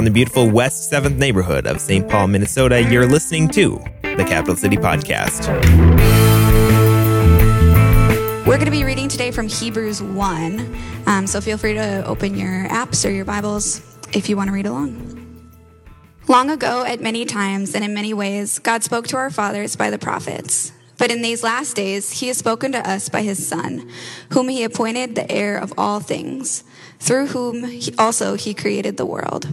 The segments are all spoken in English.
from the beautiful West 7th neighborhood of St. Paul, Minnesota, you're listening to the Capital City Podcast. We're going to be reading today from Hebrews 1. Um, so feel free to open your apps or your Bibles if you want to read along. Long ago, at many times and in many ways, God spoke to our fathers by the prophets. But in these last days, he has spoken to us by his Son, whom he appointed the heir of all things, through whom also he created the world.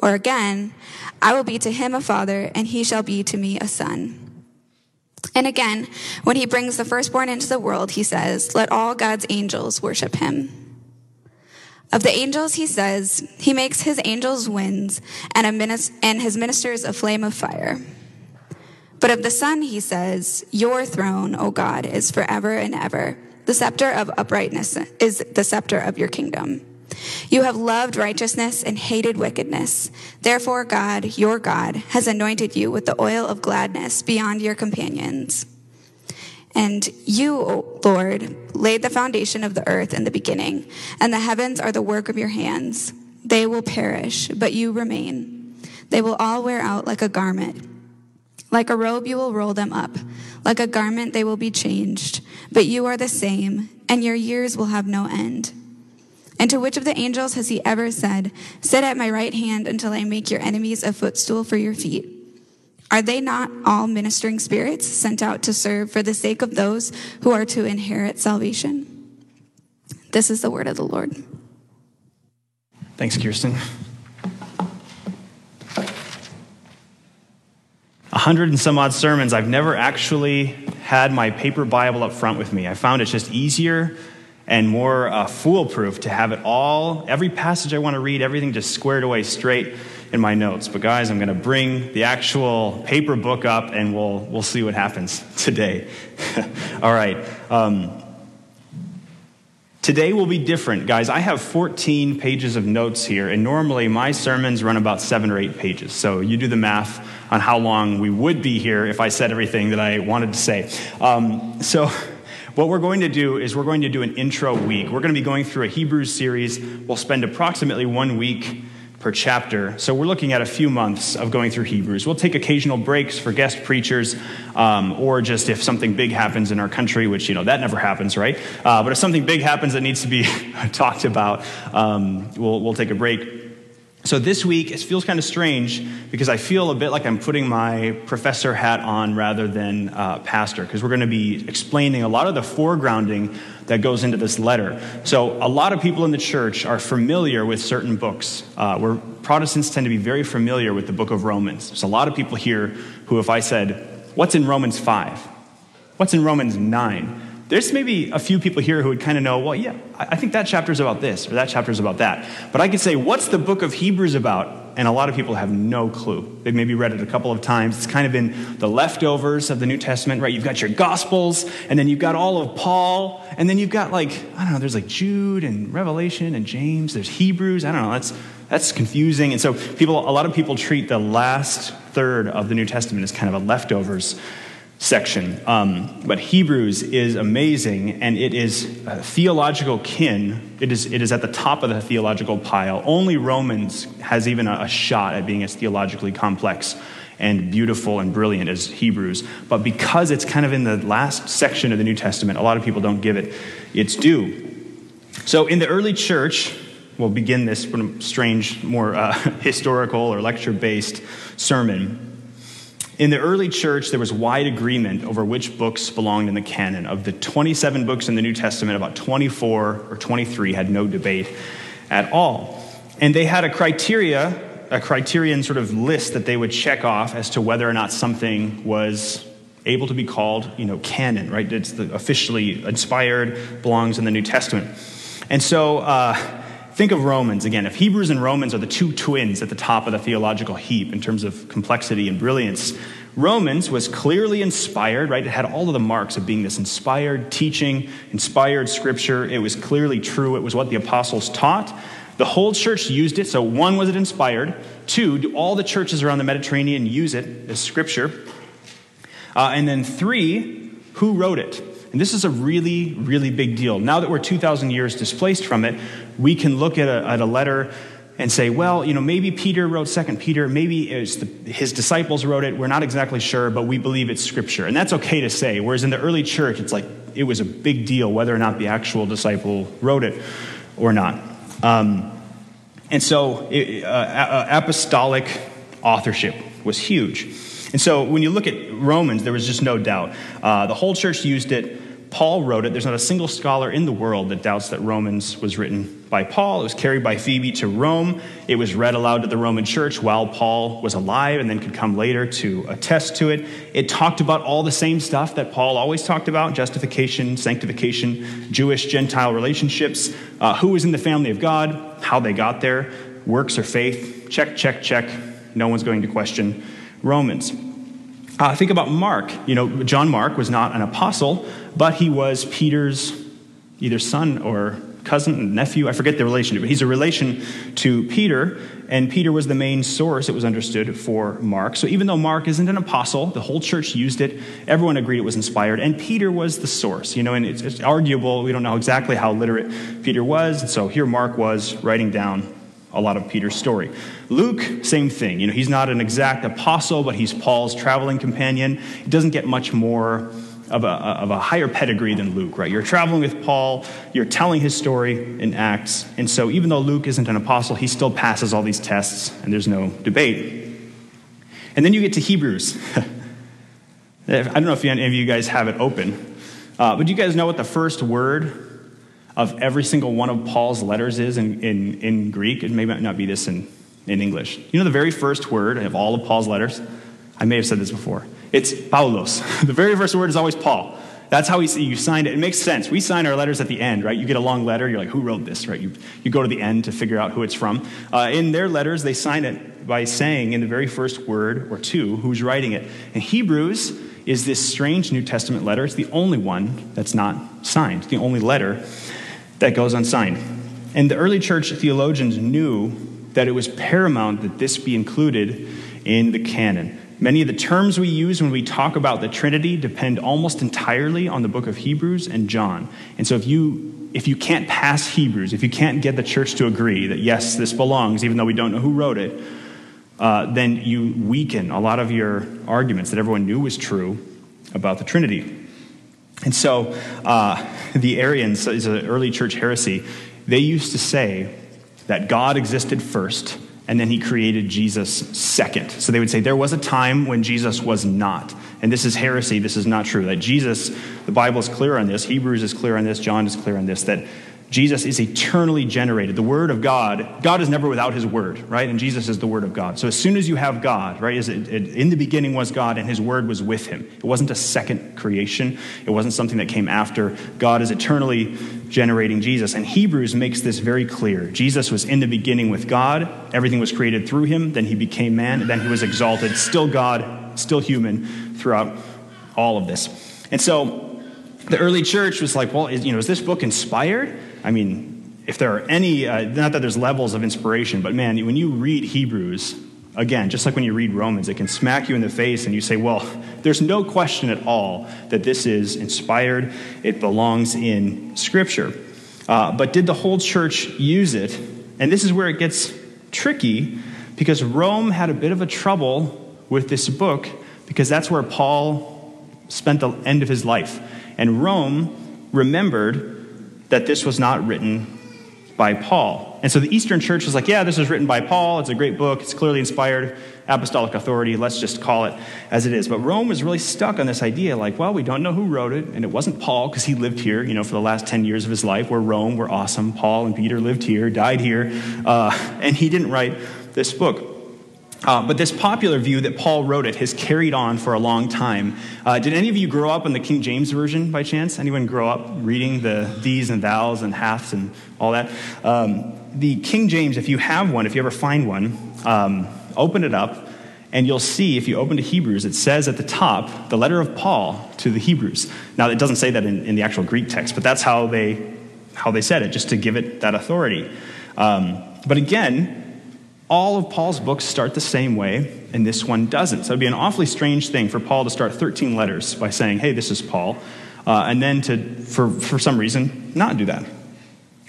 Or again, I will be to him a father, and he shall be to me a son. And again, when he brings the firstborn into the world, he says, Let all God's angels worship him. Of the angels, he says, He makes his angels winds and, and his ministers a flame of fire. But of the Son, he says, Your throne, O God, is forever and ever. The scepter of uprightness is the scepter of your kingdom. You have loved righteousness and hated wickedness. Therefore, God, your God, has anointed you with the oil of gladness beyond your companions. And you, o Lord, laid the foundation of the earth in the beginning, and the heavens are the work of your hands. They will perish, but you remain. They will all wear out like a garment. Like a robe, you will roll them up. Like a garment, they will be changed. But you are the same, and your years will have no end. And to which of the angels has he ever said, Sit at my right hand until I make your enemies a footstool for your feet? Are they not all ministering spirits sent out to serve for the sake of those who are to inherit salvation? This is the word of the Lord. Thanks, Kirsten. A hundred and some odd sermons. I've never actually had my paper Bible up front with me. I found it's just easier and more uh, foolproof to have it all, every passage I want to read, everything just squared away straight in my notes. But guys, I'm going to bring the actual paper book up and we'll, we'll see what happens today. all right. Um, Today will be different, guys. I have 14 pages of notes here, and normally my sermons run about seven or eight pages. So you do the math on how long we would be here if I said everything that I wanted to say. Um, so what we're going to do is we're going to do an intro week. We're going to be going through a Hebrews series. We'll spend approximately one week per chapter. So we're looking at a few months of going through Hebrews. We'll take occasional breaks for guest preachers, um, or just if something big happens in our country, which you know that never happens, right? Uh, but if something big happens that needs to be talked about, um, we'll we'll take a break. So this week, it feels kind of strange because I feel a bit like I'm putting my professor hat on rather than uh, pastor, because we're going to be explaining a lot of the foregrounding that goes into this letter. So a lot of people in the church are familiar with certain books. Uh, where Protestants tend to be very familiar with the book of Romans. There's a lot of people here who, if I said, "What's in Romans 5? What's in Romans 9?" There's maybe a few people here who would kind of know, well, yeah, I think that chapter is about this or that chapter is about that. But I could say, what's the book of Hebrews about? And a lot of people have no clue. They've maybe read it a couple of times. It's kind of in the leftovers of the New Testament, right? You've got your Gospels, and then you've got all of Paul, and then you've got like, I don't know, there's like Jude and Revelation and James, there's Hebrews. I don't know, that's, that's confusing. And so people, a lot of people treat the last third of the New Testament as kind of a leftovers section. Um, but Hebrews is amazing, and it is theological kin. It is, it is at the top of the theological pile. Only Romans has even a, a shot at being as theologically complex and beautiful and brilliant as Hebrews. But because it's kind of in the last section of the New Testament, a lot of people don't give it its due. So in the early church, we'll begin this from a strange, more uh, historical or lecture based sermon in the early church, there was wide agreement over which books belonged in the canon. Of the 27 books in the New Testament, about 24 or 23 had no debate at all. And they had a criteria, a criterion sort of list that they would check off as to whether or not something was able to be called, you know, canon, right? It's the officially inspired, belongs in the New Testament. And so, uh, think of Romans again. If Hebrews and Romans are the two twins at the top of the theological heap in terms of complexity and brilliance, Romans was clearly inspired, right? It had all of the marks of being this inspired teaching, inspired scripture. It was clearly true. It was what the apostles taught. The whole church used it. So, one, was it inspired? Two, do all the churches around the Mediterranean use it as scripture? Uh, and then three, who wrote it? And this is a really, really big deal. Now that we're 2,000 years displaced from it, we can look at a, at a letter and say, well, you know, maybe Peter wrote Second Peter, maybe the, his disciples wrote it. We're not exactly sure, but we believe it's Scripture, and that's okay to say. Whereas in the early church, it's like it was a big deal whether or not the actual disciple wrote it or not. Um, and so, it, uh, apostolic authorship was huge. And so, when you look at Romans, there was just no doubt. Uh, the whole church used it. Paul wrote it. There's not a single scholar in the world that doubts that Romans was written by Paul. It was carried by Phoebe to Rome. It was read aloud to the Roman church while Paul was alive and then could come later to attest to it. It talked about all the same stuff that Paul always talked about justification, sanctification, Jewish Gentile relationships, uh, who was in the family of God, how they got there, works or faith. Check, check, check. No one's going to question Romans. Uh, think about Mark. You know, John Mark was not an apostle, but he was Peter's either son or cousin, nephew, I forget the relationship, but he's a relation to Peter, and Peter was the main source, it was understood, for Mark. So even though Mark isn't an apostle, the whole church used it, everyone agreed it was inspired, and Peter was the source, you know, and it's, it's arguable, we don't know exactly how literate Peter was, and so here Mark was writing down a lot of Peter's story. Luke, same thing. You know, he's not an exact apostle, but he's Paul's traveling companion. It doesn't get much more of a, of a higher pedigree than Luke, right? You're traveling with Paul, you're telling his story in Acts, and so even though Luke isn't an apostle, he still passes all these tests, and there's no debate. And then you get to Hebrews. I don't know if any of you guys have it open, uh, but do you guys know what the first word of every single one of Paul's letters is in, in, in Greek? It may not be this in, in English. You know the very first word of all of Paul's letters? I may have said this before. It's Paulos. The very first word is always Paul. That's how we see you signed it. It makes sense. We sign our letters at the end, right? You get a long letter, you're like, who wrote this, right? You, you go to the end to figure out who it's from. Uh, in their letters, they sign it by saying in the very first word or two who's writing it. And Hebrews is this strange New Testament letter. It's the only one that's not signed, the only letter that goes unsigned. And the early church theologians knew that it was paramount that this be included in the canon. Many of the terms we use when we talk about the Trinity depend almost entirely on the book of Hebrews and John. And so if you if you can't pass Hebrews, if you can't get the church to agree that yes, this belongs, even though we don't know who wrote it, uh, then you weaken a lot of your arguments that everyone knew was true about the Trinity. And so uh, the Arians is an early church heresy. They used to say that God existed first and then he created Jesus second. So they would say there was a time when Jesus was not. And this is heresy. This is not true. That Jesus, the Bible is clear on this, Hebrews is clear on this, John is clear on this, that Jesus is eternally generated. The Word of God, God is never without His Word, right? And Jesus is the Word of God. So as soon as you have God, right, in the beginning was God and His Word was with Him. It wasn't a second creation, it wasn't something that came after. God is eternally generating Jesus. And Hebrews makes this very clear. Jesus was in the beginning with God, everything was created through Him, then He became man, then He was exalted, still God, still human throughout all of this. And so the early church was like, well, is, you know, is this book inspired? I mean, if there are any, uh, not that there's levels of inspiration, but man, when you read Hebrews, again, just like when you read Romans, it can smack you in the face and you say, well, there's no question at all that this is inspired, it belongs in Scripture. Uh, but did the whole church use it? And this is where it gets tricky because Rome had a bit of a trouble with this book because that's where Paul spent the end of his life. And Rome remembered that this was not written by Paul. And so the Eastern Church was like, yeah, this was written by Paul. It's a great book. It's clearly inspired, apostolic authority. Let's just call it as it is. But Rome was really stuck on this idea like, well, we don't know who wrote it. And it wasn't Paul because he lived here, you know, for the last 10 years of his life. We're Rome. We're awesome. Paul and Peter lived here, died here. Uh, and he didn't write this book. Uh, but this popular view that Paul wrote it has carried on for a long time. Uh, did any of you grow up in the King James Version by chance? Anyone grow up reading the these and thous and haths and all that? Um, the King James, if you have one, if you ever find one, um, open it up, and you'll see if you open to Hebrews, it says at the top the letter of Paul to the Hebrews. Now, it doesn't say that in, in the actual Greek text, but that's how they how they said it, just to give it that authority. Um, but again, all of Paul's books start the same way, and this one doesn't. So it'd be an awfully strange thing for Paul to start 13 letters by saying, "Hey, this is Paul," uh, and then to, for for some reason, not do that.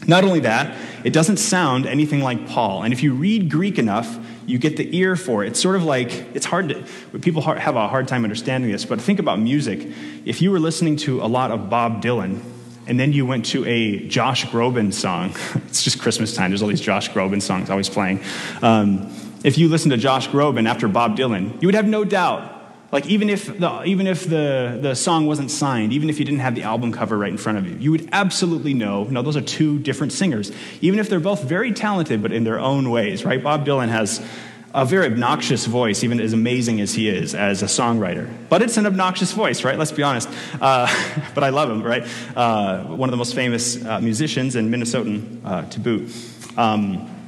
Not only that, it doesn't sound anything like Paul. And if you read Greek enough, you get the ear for it. It's sort of like, it's hard to, people have a hard time understanding this, but think about music. If you were listening to a lot of Bob Dylan, and then you went to a Josh Groban song, it's just Christmas time, there's all these Josh Groban songs always playing. Um, if you listen to Josh Groban after Bob Dylan, you would have no doubt like even if the, even if the, the song wasn't signed, even if you didn't have the album cover right in front of you, you would absolutely know, no, those are two different singers. Even if they're both very talented, but in their own ways, right? Bob Dylan has a very obnoxious voice, even as amazing as he is as a songwriter. But it's an obnoxious voice, right? Let's be honest. Uh, but I love him, right? Uh, one of the most famous uh, musicians and Minnesotan uh, to boot. Um,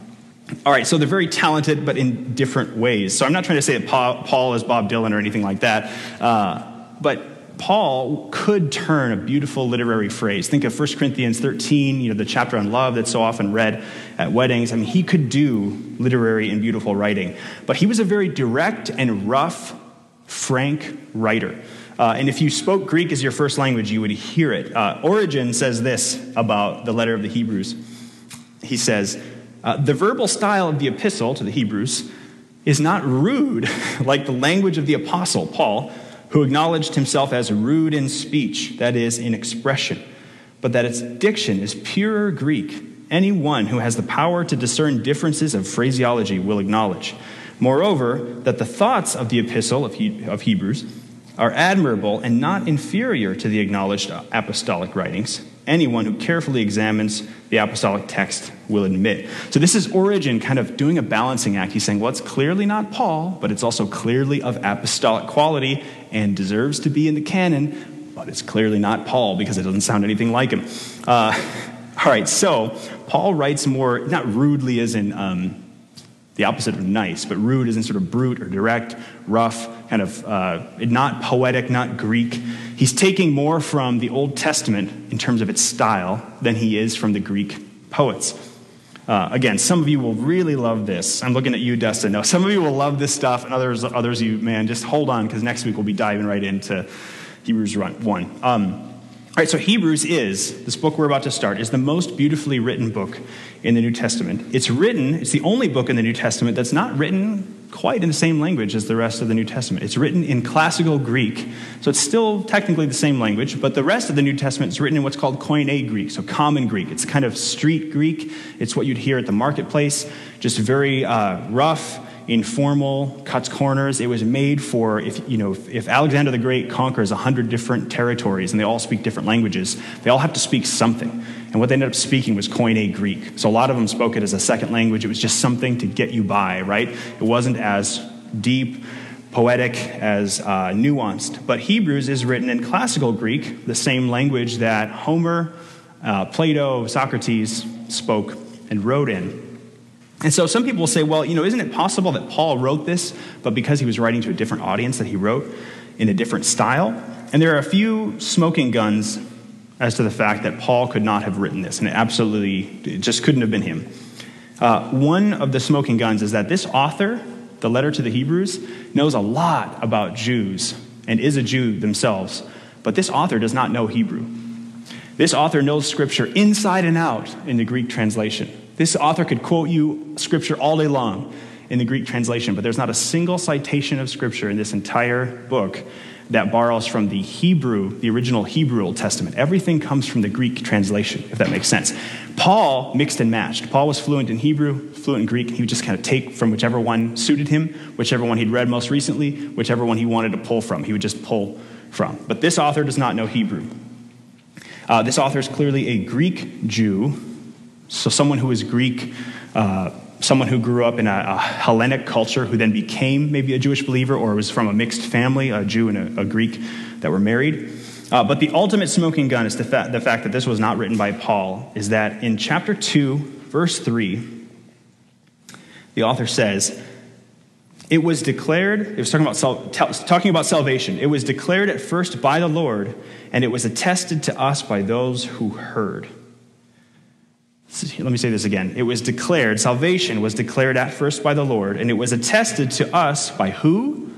all right, so they're very talented, but in different ways. So I'm not trying to say that Paul, is Bob Dylan or anything like that, uh, but Paul could turn a beautiful literary phrase. Think of 1 Corinthians 13, you know, the chapter on love that's so often read at weddings. I mean, he could do literary and beautiful writing, but he was a very direct and rough, frank writer. Uh, and if you spoke Greek as your first language, you would hear it. Uh, Origen says this about the letter of the Hebrews. He says, uh, the verbal style of the epistle to the Hebrews is not rude like the language of the apostle Paul, who acknowledged himself as rude in speech, that is, in expression, but that its diction is pure Greek. Anyone who has the power to discern differences of phraseology will acknowledge. Moreover, that the thoughts of the epistle of, he- of Hebrews are admirable and not inferior to the acknowledged apostolic writings anyone who carefully examines the apostolic text will admit. So, this is Origen kind of doing a balancing act. He's saying, well, it's clearly not Paul, but it's also clearly of apostolic quality and deserves to be in the canon, but it's clearly not Paul because it doesn't sound anything like him. Uh, all right, so Paul writes more, not rudely as in um, the opposite of nice, but rude is in sort of brute or direct, rough, kind of uh, not poetic, not Greek. He's taking more from the Old Testament in terms of its style than he is from the Greek poets. Uh, again, some of you will really love this. I'm looking at you, Dustin. No, some of you will love this stuff, and others, others you, man, just hold on because next week we'll be diving right into Hebrews 1. Um, all right, so Hebrews is, this book we're about to start, is the most beautifully written book in the New Testament. It's written, it's the only book in the New Testament that's not written quite in the same language as the rest of the New Testament. It's written in classical Greek, so it's still technically the same language, but the rest of the New Testament is written in what's called Koine Greek, so common Greek. It's kind of street Greek. It's what you'd hear at the marketplace, just very uh, rough informal, cuts corners. It was made for if you know if, if Alexander the Great conquers hundred different territories and they all speak different languages, they all have to speak something. And what they ended up speaking was Koine Greek. So a lot of them spoke it as a second language. It was just something to get you by, right? It wasn't as deep, poetic, as uh, nuanced. But Hebrews is written in classical Greek, the same language that Homer, uh, Plato, Socrates spoke and wrote in. And so some people will say, well, you know, isn't it possible that Paul wrote this, but because he was writing to a different audience, that he wrote in a different style? And there are a few smoking guns as to the fact that Paul could not have written this, and it absolutely it just couldn't have been him. Uh, one of the smoking guns is that this author, the letter to the Hebrews, knows a lot about Jews and is a Jew themselves, but this author does not know Hebrew. This author knows Scripture inside and out in the Greek translation. This author could quote you scripture all day long in the Greek translation, but there's not a single citation of scripture in this entire book that borrows from the Hebrew, the original Hebrew Old Testament. Everything comes from the Greek translation, if that makes sense. Paul mixed and matched. Paul was fluent in Hebrew, fluent in Greek. He would just kind of take from whichever one suited him, whichever one he'd read most recently, whichever one he wanted to pull from. He would just pull from. But this author does not know Hebrew. Uh, this author is clearly a Greek Jew so, someone who is Greek, uh, someone who grew up in a, a, Hellenic culture, who then became maybe a Jewish believer or was from a mixed family, a Jew and a, a Greek that were married. Uh, but the ultimate smoking gun is the, fa- the fact that this was not written by Paul, is that in chapter 2, verse 3, the author says, It was declared, it was talking about, talking about salvation. It was declared at first by the Lord, and it was attested to us by those who heard. Let me say this again. It was declared, salvation was declared at first by the Lord, and it was attested to us by who?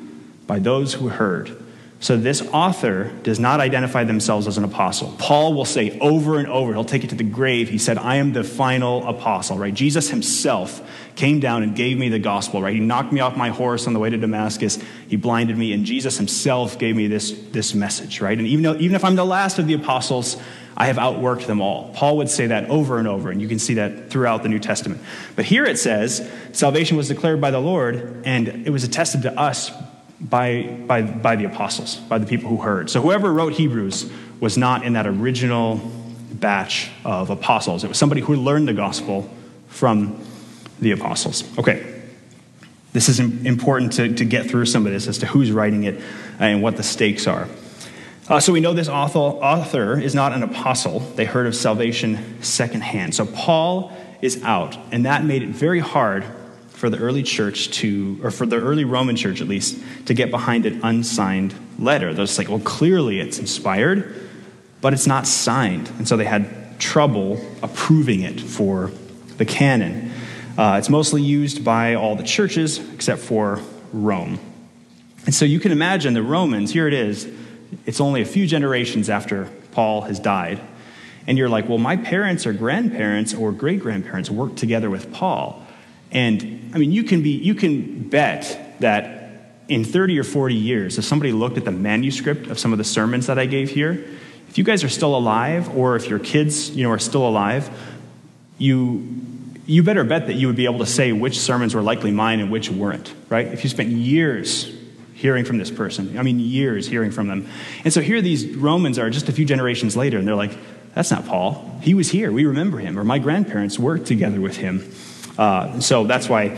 By those who heard. So this author does not identify themselves as an apostle. Paul will say over and over, he'll take it to the grave. He said, I am the final apostle, right? Jesus himself came down and gave me the gospel, right? He knocked me off my horse on the way to Damascus. He blinded me, and Jesus himself gave me this, this message, right? And even, though, even if I'm the last of the apostles, I have outworked them all. Paul would say that over and over, and you can see that throughout the New Testament. But here it says, salvation was declared by the Lord, and it was attested to us by, by, by the apostles, by the people who heard. So whoever wrote Hebrews was not in that original batch of apostles. It was somebody who learned the gospel from the apostles. Okay. This is important to, to get through some of this as to who's writing it and what the stakes are. Uh, so we know this author, author is not an apostle. They heard of salvation secondhand. So Paul is out, and that made it very hard for the early church to, or for the early Roman church at least, to get behind an unsigned letter. They're just like, well, clearly it's inspired, but it's not signed. And so they had trouble approving it for the canon. Uh, it's mostly used by all the churches except for Rome. And so you can imagine the Romans, here it is, it's only a few generations after Paul has died. And you're like, well, my parents or grandparents or great grandparents worked together with Paul. And I mean, you can, be, you can bet that in 30 or 40 years, if somebody looked at the manuscript of some of the sermons that I gave here, if you guys are still alive, or if your kids you know, are still alive, you, you better bet that you would be able to say which sermons were likely mine and which weren't, right? If you spent years hearing from this person, I mean, years hearing from them. And so here these Romans are just a few generations later, and they're like, that's not Paul. He was here. We remember him. Or my grandparents worked together with him. Uh, so that's why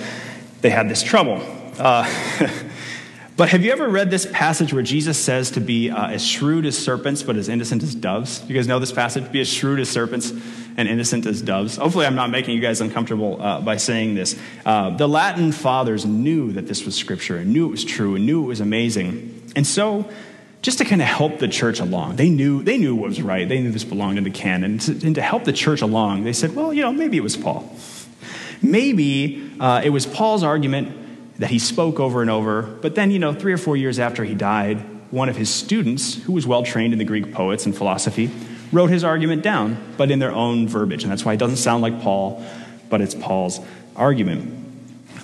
they had this trouble. Uh, but have you ever read this passage where Jesus says to be uh, as shrewd as serpents, but as innocent as doves? You guys know this passage? Be as shrewd as serpents and innocent as doves. Hopefully, I'm not making you guys uncomfortable uh, by saying this. Uh, the Latin fathers knew that this was scripture and knew it was true and knew it was amazing. And so, just to kind of help the church along, they knew, they knew what was right. They knew this belonged in the canon. And to, and to help the church along, they said, well, you know, maybe it was Paul. Maybe uh, it was Paul's argument that he spoke over and over, but then, you know, three or four years after he died, one of his students, who was well trained in the Greek poets and philosophy, wrote his argument down, but in their own verbiage. And that's why it doesn't sound like Paul, but it's Paul's argument.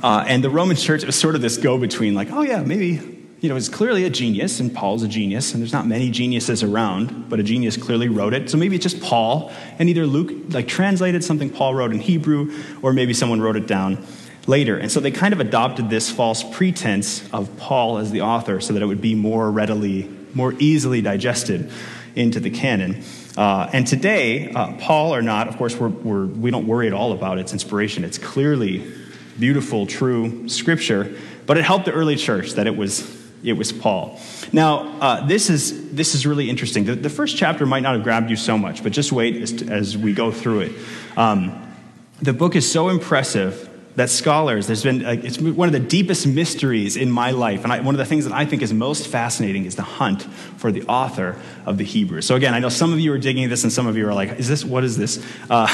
Uh, and the Roman church was sort of this go between, like, oh, yeah, maybe you know, is clearly a genius, and Paul's a genius, and there's not many geniuses around, but a genius clearly wrote it. So maybe it's just Paul, and either Luke like translated something Paul wrote in Hebrew, or maybe someone wrote it down later. And so they kind of adopted this false pretense of Paul as the author so that it would be more readily, more easily digested into the canon. Uh, and today, uh, Paul or not, of course, we're, we're, we do not worry at all about its inspiration. It's clearly beautiful, true scripture, but it helped the early church that it was it was Paul. Now, uh, this, is, this is really interesting. The, the, first chapter might not have grabbed you so much, but just wait as, as we go through it. Um, the book is so impressive that scholars, there's been, it's one of the deepest mysteries in my life. And I, one of the things that I think is most fascinating is the hunt for the author of the Hebrews. So again, I know some of you are digging this and some of you are like, is this, what is this? Uh,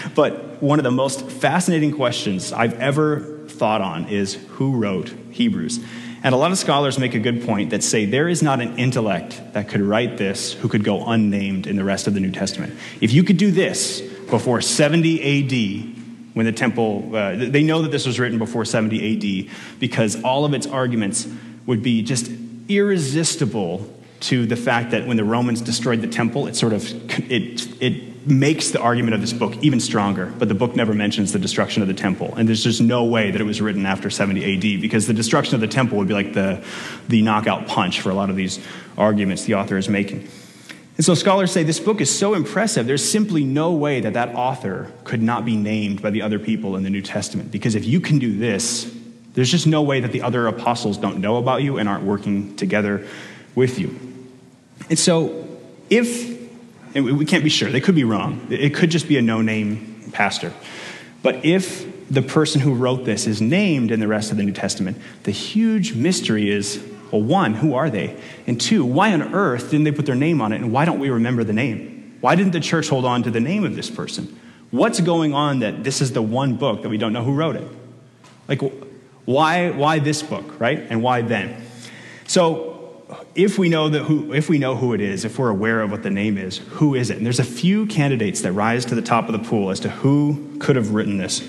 but one of the most fascinating questions I've ever thought on is who wrote Hebrews? And a lot of scholars make a good point that say there is not an intellect that could write this who could go unnamed in the rest of the New Testament. If you could do this before 70 AD, when the temple, uh, they know that this was written before 70 AD because all of its arguments would be just irresistible to the fact that when the Romans destroyed the temple, it sort of it, it makes the argument of this book even stronger. But the book never mentions the destruction of the temple, and there's just no way that it was written after 70 A.D. because the destruction of the temple would be like the the knockout punch for a lot of these arguments the author is making. And so scholars say this book is so impressive, there's simply no way that that author could not be named by the other people in the New Testament. Because if you can do this, there's just no way that the other apostles don't know about you and aren't working together with you. And so, if, and we can't be sure, they could be wrong, it could just be a no name pastor. But if the person who wrote this is named in the rest of the New Testament, the huge mystery is well, one, who are they? And two, why on earth didn't they put their name on it? And why don't we remember the name? Why didn't the church hold on to the name of this person? What's going on that this is the one book that we don't know who wrote it? Like, why, why this book, right? And why then? So, if we know that who, if we know who it is, if we're aware of what the name is, who is it? And there's a few candidates that rise to the top of the pool as to who could have written this.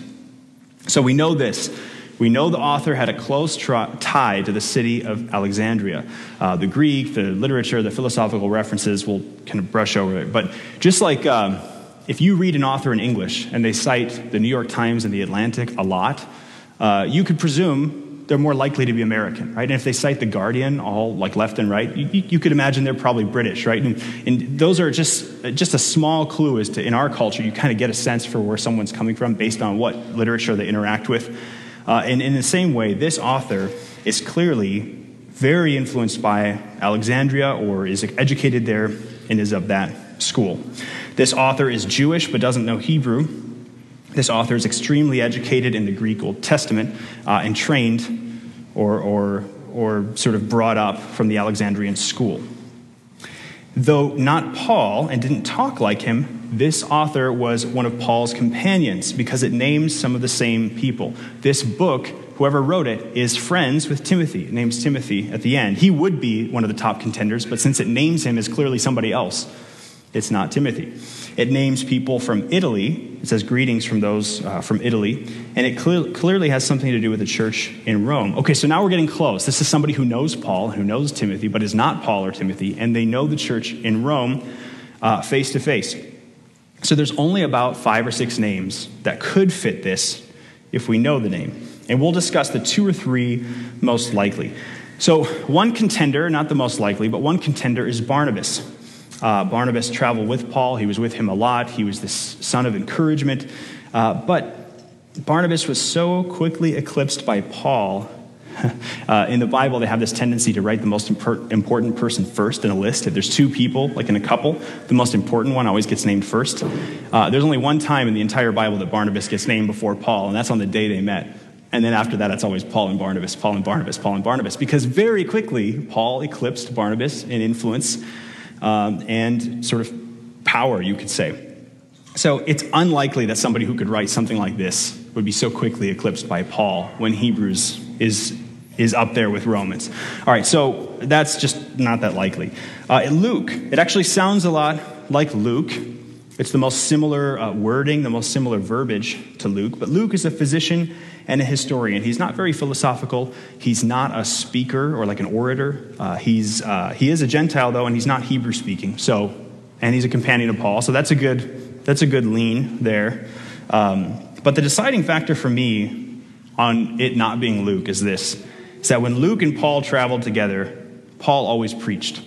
So we know this. We know the author had a close tie to the city of Alexandria. Uh, the Greek, the literature, the philosophical references, we'll kind of brush over it. But just like um, if you read an author in English and they cite the New York Times and the Atlantic a lot, uh, you could presume they're more likely to be American, right? And if they cite The Guardian, all like left and right, you, you could imagine they're probably British, right? And, and, those are just, just a small clue as to, in our culture, you kind of get a sense for where someone's coming from based on what literature they interact with. Uh, and in the same way, this author is clearly very influenced by Alexandria or is educated there and is of that school. This author is Jewish but doesn't know Hebrew. This author is extremely educated in the Greek Old Testament uh, and trained or, or, or sort of brought up from the Alexandrian school. Though not Paul and didn't talk like him, this author was one of Paul's companions because it names some of the same people. This book, whoever wrote it, is friends with Timothy. It names Timothy at the end. He would be one of the top contenders, but since it names him as clearly somebody else, it's not Timothy. It names people from Italy. It says greetings from those uh, from Italy. And it clear, clearly has something to do with the church in Rome. Okay, so now we're getting close. This is somebody who knows Paul, who knows Timothy, but is not Paul or Timothy, and they know the church in Rome face to face. So there's only about five or six names that could fit this if we know the name. And we'll discuss the two or three most likely. So, one contender, not the most likely, but one contender is Barnabas. Uh, Barnabas traveled with Paul. He was with him a lot. He was this son of encouragement. Uh, but Barnabas was so quickly eclipsed by Paul. Uh, in the Bible, they have this tendency to write the most important person first in a list. If there's two people, like in a couple, the most important one always gets named first. Uh, there's only one time in the entire Bible that Barnabas gets named before Paul, and that's on the day they met. And then after that, it's always Paul and Barnabas, Paul and Barnabas, Paul and Barnabas, because very quickly, Paul eclipsed Barnabas in influence um, and sort of power, you could say. So it's unlikely that somebody who could write something like this would be so quickly eclipsed by Paul when Hebrews is, is up there with Romans. All right, so that's just not that likely. Uh, Luke, it actually sounds a lot like Luke. It's the most similar uh, wording, the most similar verbiage to Luke. But Luke is a physician and a historian. He's not very philosophical. He's not a speaker or like an orator. Uh, he's, uh, he is a Gentile, though, and he's not Hebrew speaking. So, and he's a companion of Paul. So that's a good, that's a good lean there. Um, but the deciding factor for me on it not being Luke is this is that when Luke and Paul traveled together, Paul always preached.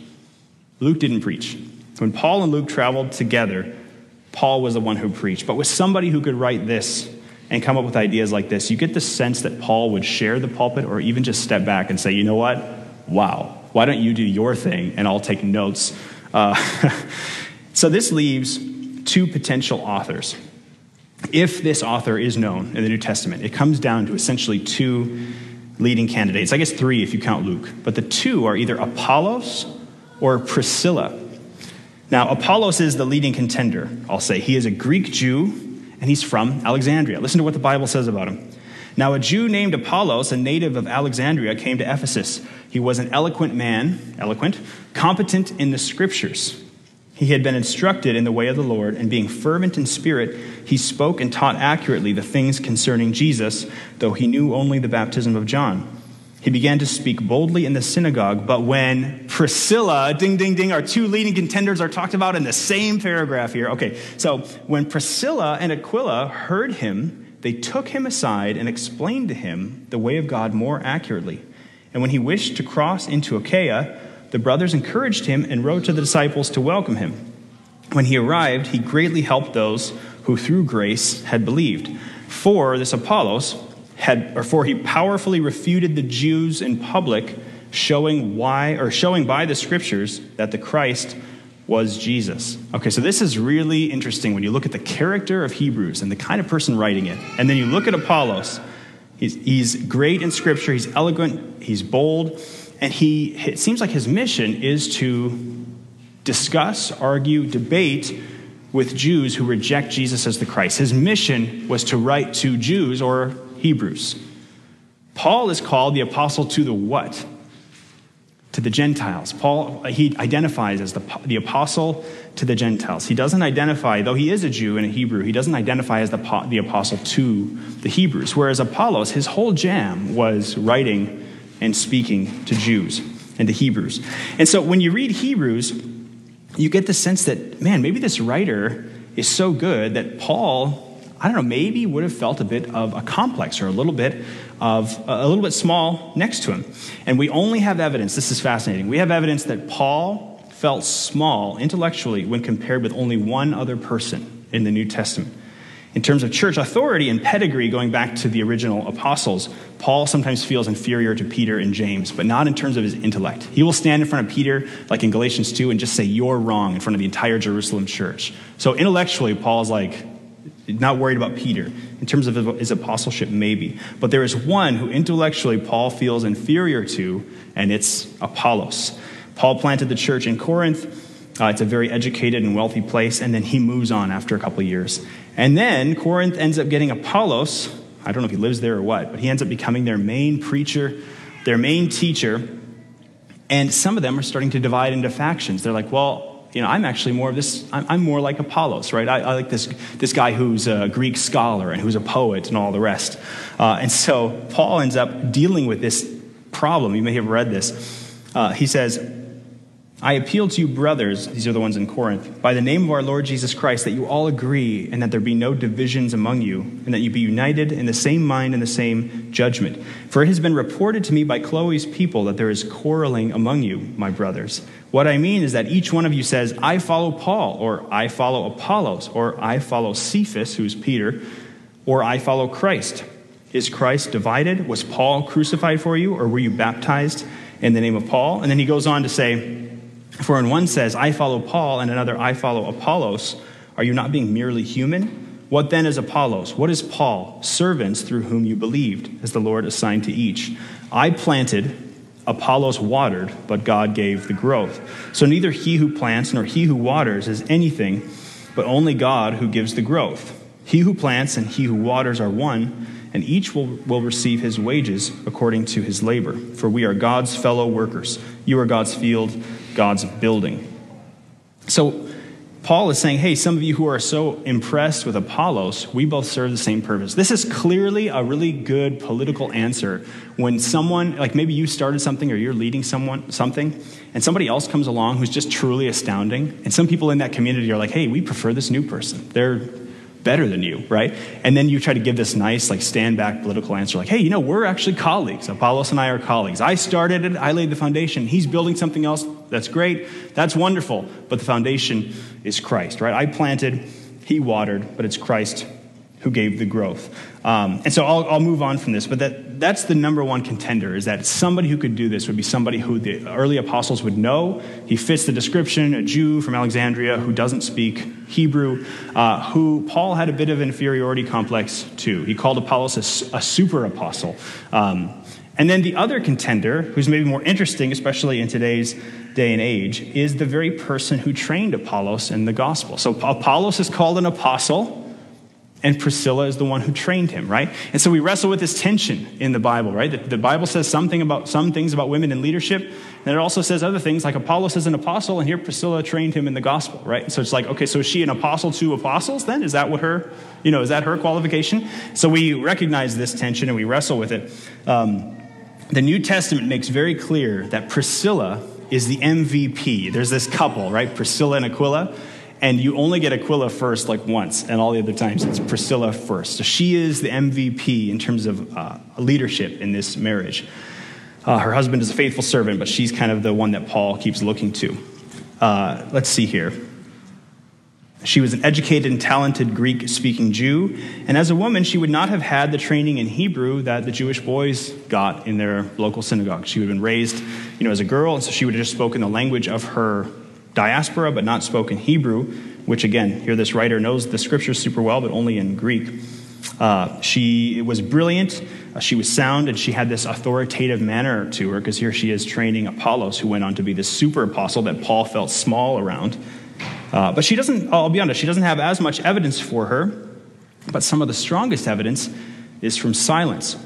Luke didn't preach. When Paul and Luke traveled together, Paul was the one who preached. But with somebody who could write this and come up with ideas like this, you get the sense that Paul would share the pulpit or even just step back and say, you know what? Wow, why don't you do your thing and I'll take notes? Uh, so this leaves two potential authors. If this author is known in the New Testament, it comes down to essentially two leading candidates. I guess three if you count Luke. But the two are either Apollos or Priscilla. Now, Apollos is the leading contender, I'll say. He is a Greek Jew and he's from Alexandria. Listen to what the Bible says about him. Now, a Jew named Apollos, a native of Alexandria, came to Ephesus. He was an eloquent man, eloquent, competent in the scriptures. He had been instructed in the way of the Lord, and being fervent in spirit, he spoke and taught accurately the things concerning Jesus, though he knew only the baptism of John. He began to speak boldly in the synagogue, but when Priscilla, ding, ding, ding, our two leading contenders are talked about in the same paragraph here. Okay, so when Priscilla and Aquila heard him, they took him aside and explained to him the way of God more accurately. And when he wished to cross into Achaia, the brothers encouraged him and wrote to the disciples to welcome him. When he arrived, he greatly helped those who through grace had believed. For this Apollos, had, or for he powerfully refuted the Jews in public, showing why, or showing by the scriptures that the Christ was Jesus. Okay, so this is really interesting when you look at the character of Hebrews and the kind of person writing it. And then you look at Apollos. He's, he's great in Scripture, he's eloquent, he's bold, and he, it seems like his mission is to discuss, argue, debate with Jews who reject Jesus as the Christ. His mission was to write to Jews or Hebrews. Paul is called the apostle to the what? To the Gentiles. Paul, he identifies as the, the apostle to the Gentiles. He doesn't identify, though he is a Jew and a Hebrew, he doesn't identify as the, the apostle to the Hebrews. Whereas Apollos, his whole jam was writing and speaking to Jews and to Hebrews. And so when you read Hebrews, you get the sense that, man, maybe this writer is so good that Paul I don't know, maybe would have felt a bit of a complex or a little bit of a little bit small next to him. And we only have evidence, this is fascinating. We have evidence that Paul felt small intellectually when compared with only one other person in the New Testament. In terms of church authority and pedigree, going back to the original apostles, Paul sometimes feels inferior to Peter and James, but not in terms of his intellect. He will stand in front of Peter, like in Galatians 2, and just say, You're wrong, in front of the entire Jerusalem church. So intellectually, Paul's like, not worried about Peter. In terms of his apostleship, maybe. But there is one who intellectually Paul feels inferior to, and it's Apollos. Paul planted the church in Corinth. Uh, it's a very educated and wealthy place, and then he moves on after a couple years. And then Corinth ends up getting Apollos. I don't know if he lives there or what, but he ends up becoming their main preacher, their main teacher. And some of them are starting to divide into factions. They're like, well, you know, I'm actually more of this, I'm, more like Apollos, right? I, I, like this, this guy who's a Greek scholar and who's a poet and all the rest. Uh, and so Paul ends up dealing with this problem. You may have read this. Uh, he says, I appeal to you, brothers, these are the ones in Corinth, by the name of our Lord Jesus Christ, that you all agree and that there be no divisions among you, and that you be united in the same mind and the same judgment. For it has been reported to me by Chloe's people that there is quarreling among you, my brothers. What I mean is that each one of you says, I follow Paul, or I follow Apollos, or I follow Cephas, who's Peter, or I follow Christ. Is Christ divided? Was Paul crucified for you, or were you baptized in the name of Paul? And then he goes on to say, for when one says, I follow Paul, and another, I follow Apollos. Are you not being merely human? What then is Apollos? What is Paul? Servants through whom you believed, as the Lord assigned to each. I planted, Apollos watered, but God gave the growth. So neither he who plants nor he who waters is anything, but only God who gives the growth. He who plants and he who waters are one, and each will, will receive his wages according to his labor. For we are God's fellow workers. You are God's field God's building. So, Paul is saying, hey, some of you who are so impressed with Apollos, we both serve the same purpose. This is clearly a really good political answer when someone, like maybe you started something or you're leading someone something, and somebody else comes along who's just truly astounding. And some people in that community are like, hey, we prefer this new person. They're better than you, right? And then you try to give this nice, like, stand back political answer, like, hey, you know, we're actually colleagues. Apollos and I are colleagues. I started it, I laid the foundation. He's building something else. That's great. That's wonderful. But the foundation is Christ, right? I planted, he watered, but it's Christ who gave the growth. Um, and so I'll, I'll, move on from this, but that, that's the number one contender is that somebody who could do this would be somebody who the early apostles would know. He fits the description, a Jew from Alexandria who doesn't speak Hebrew, uh, who Paul had a bit of inferiority complex to. He called Apollos a, a super apostle. Um, and then the other contender, who's maybe more interesting, especially in today's day and age, is the very person who trained Apollos in the gospel. So Apollos is called an apostle and Priscilla is the one who trained him, right? And so we wrestle with this tension in the Bible, right? The, the, Bible says something about some things about women in leadership, and it also says other things, like Apollos is an apostle, and here Priscilla trained him in the gospel, right? So it's like, okay, so is she an apostle to apostles then? Is that what her, you know, is that her qualification? So we recognize this tension and we wrestle with it. Um, the New Testament makes very clear that Priscilla is the MVP. There's this couple, right? Priscilla and Aquila and you only get Aquila first like once, and all the other times it's Priscilla first. So she is the MVP in terms of uh, leadership in this marriage. Uh, her husband is a faithful servant, but she's kind of the one that Paul keeps looking to. Uh, let's see here. She was an educated and talented Greek speaking Jew, and as a woman, she would not have had the training in Hebrew that the Jewish boys got in their local synagogue. She would have been raised, you know, as a girl, and so she would have just spoken the language of her diaspora but not spoken Hebrew, which again, here this writer knows the scriptures super well, but only in Greek. Uh, she was brilliant, uh, she was sound, and she had this authoritative manner to her because here she is training Apollos, who went on to be the super apostle that Paul felt small around. Uh, but she doesn't, I'll be honest, she doesn't have as much evidence for her, but some of the strongest evidence is from silence.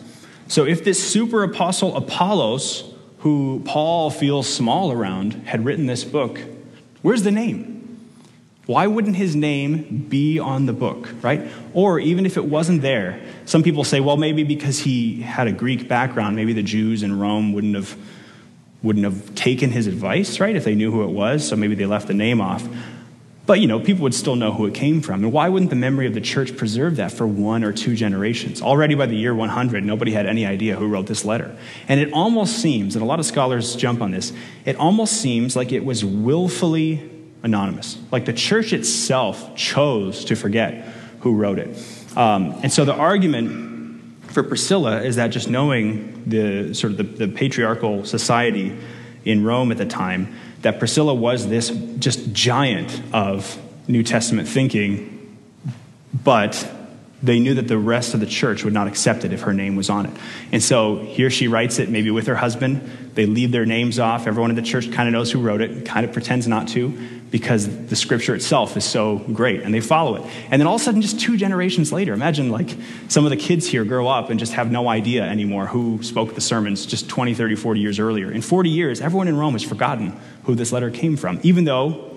So if this super apostle Apollos, who Paul feels small around, had written this book, where's the name? Why wouldn't his name be on the book, right? Or even if it wasn't there, some people say, well, maybe because he had a Greek background, maybe the Jews in Rome wouldn't have, wouldn't have taken his advice, right, if they knew who it was, so maybe they left the name off. But, you know, people would still know who it came from. And why wouldn't the memory of the church preserve that for one or two generations? Already by the year 100, nobody had any idea who wrote this letter. And it almost seems, and a lot of scholars jump on this, it almost seems like it was willfully anonymous. Like the church itself chose to forget who wrote it. Um, and so the argument for Priscilla is that just knowing the sort of the, the patriarchal society in Rome at the time, that Priscilla was this just giant of New Testament thinking, but they knew that the rest of the church would not accept it if her name was on it. And so here she writes it, maybe with her husband. They leave their names off. Everyone in the church kind of knows who wrote it, kind of pretends not to because the scripture itself is so great and they follow it. And then all of a sudden, just two generations later, imagine like some of the kids here grow up and just have no idea anymore who spoke the sermons just 20, 30, 40 years earlier. In 40 years, everyone in Rome has forgotten who this letter came from, even though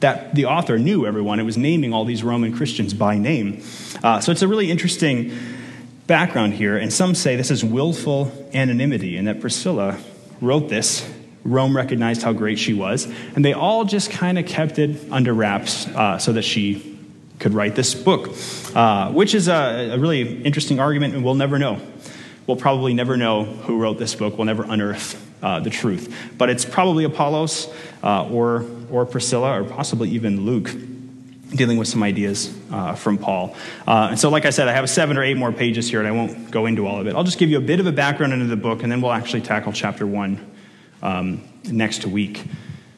that the author knew everyone. It was naming all these Roman Christians by name. Uh, so it's a really interesting background here. And some say this is willful anonymity and that Priscilla wrote this Rome recognized how great she was, and they all just kind of kept it under wraps uh, so that she could write this book, uh, which is a, a, really interesting argument, and we'll never know. We'll probably never know who wrote this book. We'll never unearth uh, the truth. But it's probably Apollos uh, or, or Priscilla or possibly even Luke dealing with some ideas uh, from Paul. Uh, and so, like I said, I have seven or eight more pages here, and I won't go into all of it. I'll just give you a bit of a background into the book, and then we'll actually tackle chapter one um, next week.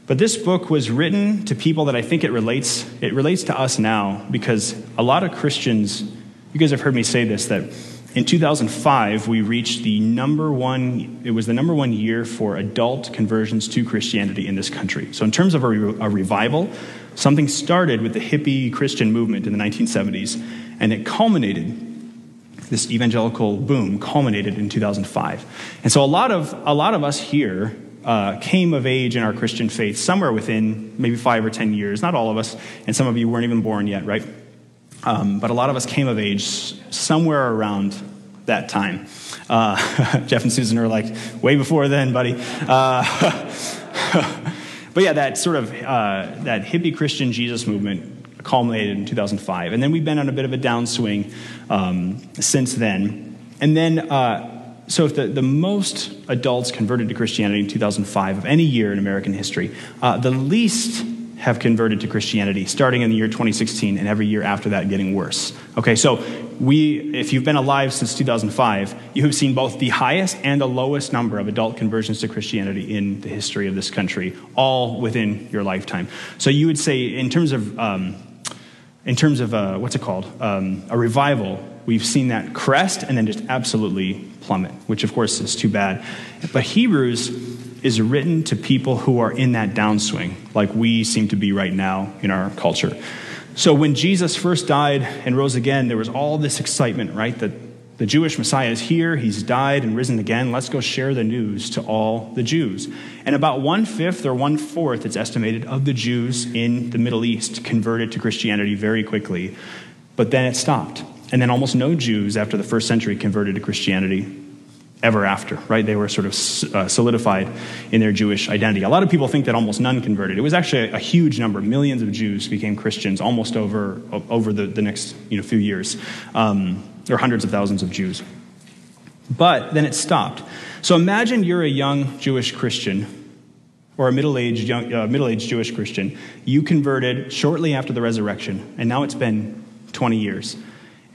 But this book was written to people that I think it relates. It relates to us now because a lot of Christians, you guys have heard me say this, that in 2005 we reached the number one. It was the number one year for adult conversions to Christianity in this country. So in terms of a, re- a revival, something started with the hippie Christian movement in the 1970s, and it culminated this evangelical boom culminated in 2005. And so a lot of, a lot of us here uh, came of age in our Christian faith somewhere within maybe five or 10 years. Not all of us, and some of you weren't even born yet, right? Um, but a lot of us came of age somewhere around that time. Uh, Jeff and Susan are like, way before then, buddy. Uh, but yeah, that sort of uh, that hippie Christian Jesus movement culminated in 2005, and then we've been on a bit of a downswing um, since then. And then uh, so if the, the most adults converted to Christianity in 2005 of any year in American history, uh, the least have converted to Christianity starting in the year 2016 and every year after that getting worse. Okay, so we, if you've been alive since 2005, you have seen both the highest and the lowest number of adult conversions to Christianity in the history of this country, all within your lifetime. So you would say, in terms of, um, in terms of uh, what's it called, um, a revival, we've seen that crest and then just absolutely plummet, which of course is too bad. But Hebrews is written to people who are in that downswing, like we seem to be right now in our culture. So when Jesus first died and rose again, there was all this excitement, right? That the Jewish Messiah is here, he's died and risen again. Let's go share the news to all the Jews. And about one fifth or one fourth, it's estimated, of the Jews in the Middle East converted to Christianity very quickly. But then it stopped. And then almost no Jews after the first century converted to Christianity ever after, right? They were sort of uh, solidified in their Jewish identity. A lot of people think that almost none converted. It was actually a, huge number. Millions of Jews became Christians almost over, over the, the next you know, few years. Um, are hundreds of thousands of Jews. But then it stopped. So imagine you're a young Jewish Christian or a middle-aged, young, uh, middle-aged Jewish Christian. You converted shortly after the resurrection, and now it's been 20 years.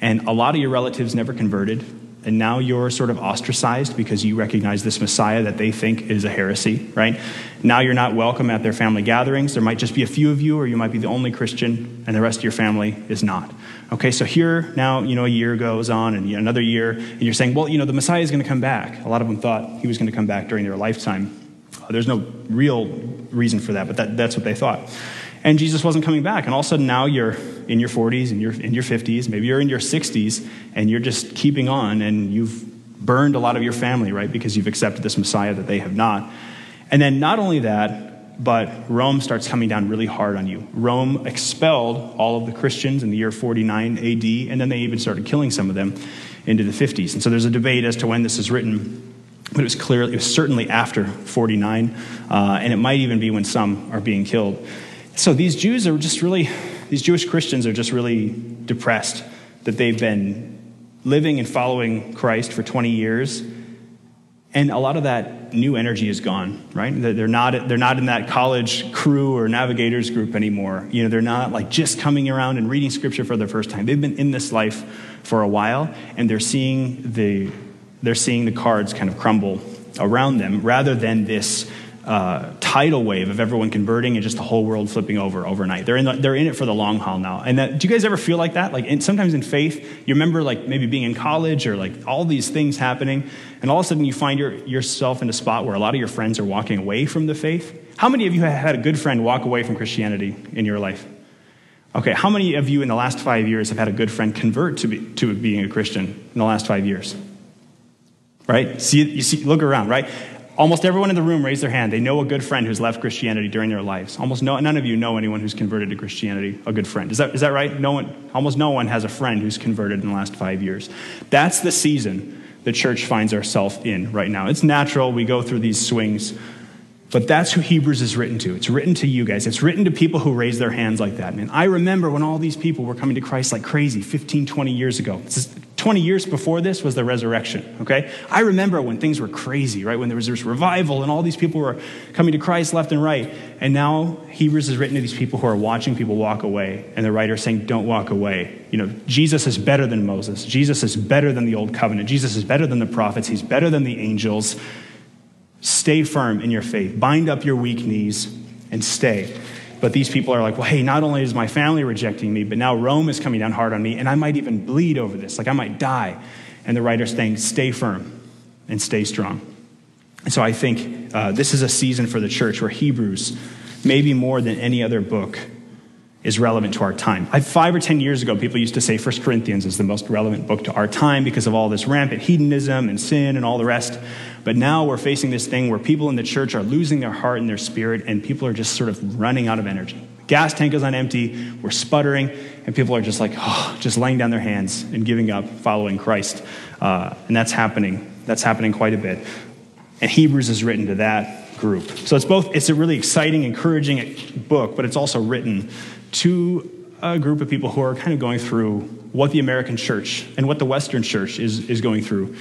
And a lot of your relatives never converted and now you're sort of ostracized because you recognize this Messiah that they think is a heresy, right? Now you're not welcome at their family gatherings. There might just be a few of you, or you might be the only Christian, and the rest of your family is not. Okay, so here now, you know, a year goes on, and another year, and you're saying, well, you know, the Messiah is going to come back. A lot of them thought he was going to come back during their lifetime. There's no real reason for that, but that, that's what they thought. And Jesus wasn't coming back. And all of a sudden now you're in your 40s and you're in your 50s, maybe you're in your 60s, and you're just keeping on, and you've burned a lot of your family, right? Because you've accepted this Messiah that they have not. And then not only that, but Rome starts coming down really hard on you. Rome expelled all of the Christians in the year 49 AD, and then they even started killing some of them into the 50s. And so there's a debate as to when this is written, but it was clearly, it was certainly after 49, uh, and it might even be when some are being killed. So these Jews are just really, these Jewish Christians are just really depressed that they've been living and following Christ for 20 years. And a lot of that new energy is gone, right? They're not, they're not in that college crew or navigators group anymore. You know, they're not like just coming around and reading scripture for the first time. They've been in this life for a while, and they're seeing the, they're seeing the cards kind of crumble around them rather than this uh, tidal wave of everyone converting and just the whole world flipping over overnight. They're in, the, they're in it for the long haul now. And that, do you guys ever feel like that? Like in, sometimes in faith, you remember like maybe being in college or like all these things happening, and all of a sudden you find your, yourself in a spot where a lot of your friends are walking away from the faith. How many of you have had a good friend walk away from Christianity in your life? Okay, how many of you in the last five years have had a good friend convert to, be, to being a Christian in the last five years? Right? See, you see, look around, right? Almost everyone in the room raised their hand. They know a good friend who's left Christianity during their lives. Almost no, none of you know anyone who's converted to Christianity, a good friend. Is that, is that right? No one, almost no one has a friend who's converted in the last five years. That's the season the church finds ourselves in right now. It's natural. We go through these swings. But that's who Hebrews is written to. It's written to you guys. It's written to people who raise their hands like that. Man, I remember when all these people were coming to Christ like crazy 15, 20 years ago. 20 years before this was the resurrection, okay? I remember when things were crazy, right? When there was this revival and all these people were coming to Christ left and right. And now Hebrews is written to these people who are watching people walk away. And the writer is saying, don't walk away. You know, Jesus is better than Moses. Jesus is better than the old covenant. Jesus is better than the prophets. He's better than the angels. Stay firm in your faith. Bind up your weak knees and stay. But these people are like, well, hey, not only is my family rejecting me, but now Rome is coming down hard on me, and I might even bleed over this. Like, I might die. And the writer's saying, stay firm and stay strong. And so I think uh, this is a season for the church where Hebrews, maybe more than any other book, is relevant to our time. I, five or ten years ago, people used to say 1 Corinthians is the most relevant book to our time because of all this rampant hedonism and sin and all the rest. But now we're facing this thing where people in the church are losing their heart and their spirit, and people are just sort of running out of energy. Gas tank is on empty, we're sputtering, and people are just like, oh, just laying down their hands and giving up following Christ. Uh, and that's happening. That's happening quite a bit. And Hebrews is written to that group. So it's both, it's a really exciting, encouraging book, but it's also written to a group of people who are kind of going through what the American church and what the Western church is, is going through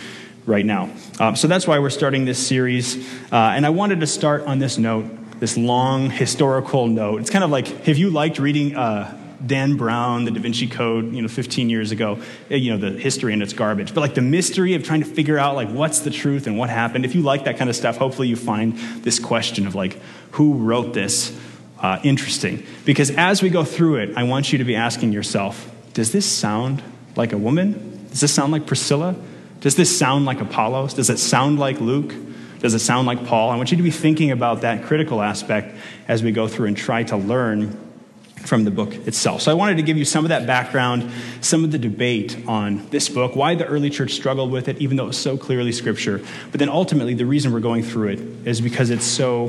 right now. Um, so that's why we're starting this series. Uh, and I wanted to start on this note, this long historical note. It's kind of like if you liked reading uh, Dan Brown, the Da Vinci Code, you know, 15 years ago, eh, you know, the history and its garbage. But like the mystery of trying to figure out like what's the truth and what happened. If you like that kind of stuff, hopefully you find this question of like who wrote this uh, interesting. Because as we go through it, I want you to be asking yourself, does this sound like a woman? Does this sound like Priscilla? Does this sound like Apollos? Does it sound like Luke? Does it sound like Paul? I want you to be thinking about that critical aspect as we go through and try to learn from the book itself. So I wanted to give you some of that background, some of the debate on this book, why the early church struggled with it, even though it was so clearly scripture. But then ultimately, the reason we're going through it is because it's so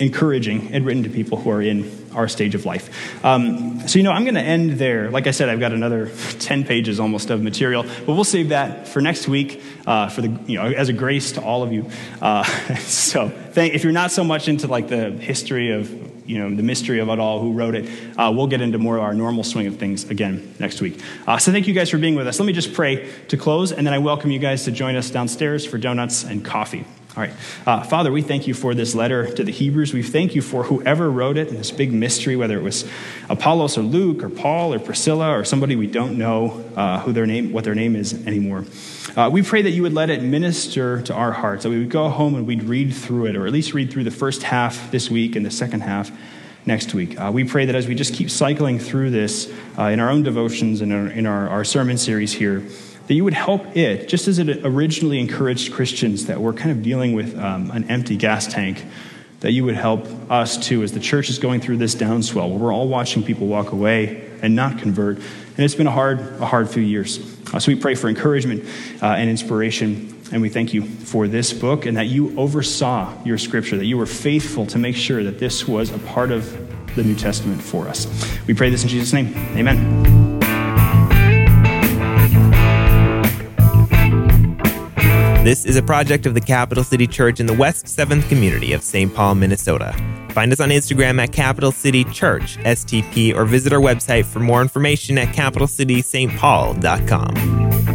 encouraging and written to people who are in our stage of life. Um, so, you know, I'm going to end there. Like I said, I've got another 10 pages almost of material, but we'll save that for next week uh, for the, you know, as a grace to all of you. Uh, so, thank, if you're not so much into like the history of, you know, the mystery of it all, who wrote it, uh, we'll get into more of our normal swing of things again next week. Uh, so, thank you guys for being with us. Let me just pray to close, and then I welcome you guys to join us downstairs for donuts and coffee. All right. Uh, Father, we thank you for this letter to the Hebrews. We thank you for whoever wrote it and this big mystery, whether it was Apollos or Luke or Paul or Priscilla or somebody we don't know uh, who their name, what their name is anymore. Uh, we pray that you would let it minister to our hearts, that we would go home and we'd read through it, or at least read through the first half this week and the second half next week. Uh, we pray that as we just keep cycling through this uh, in our own devotions and in, our, in our, our sermon series here, that you would help it, just as it originally encouraged Christians that were kind of dealing with um, an empty gas tank, that you would help us too as the church is going through this downswell where we're all watching people walk away and not convert. And it's been a hard, a hard few years. Uh, so we pray for encouragement uh, and inspiration. And we thank you for this book and that you oversaw your scripture, that you were faithful to make sure that this was a part of the New Testament for us. We pray this in Jesus' name. Amen. This is a project of the Capital City Church in the West 7th community of St. Paul, Minnesota. Find us on Instagram at Capital City Church, STP, or visit our website for more information at capitalcitystpaul.com.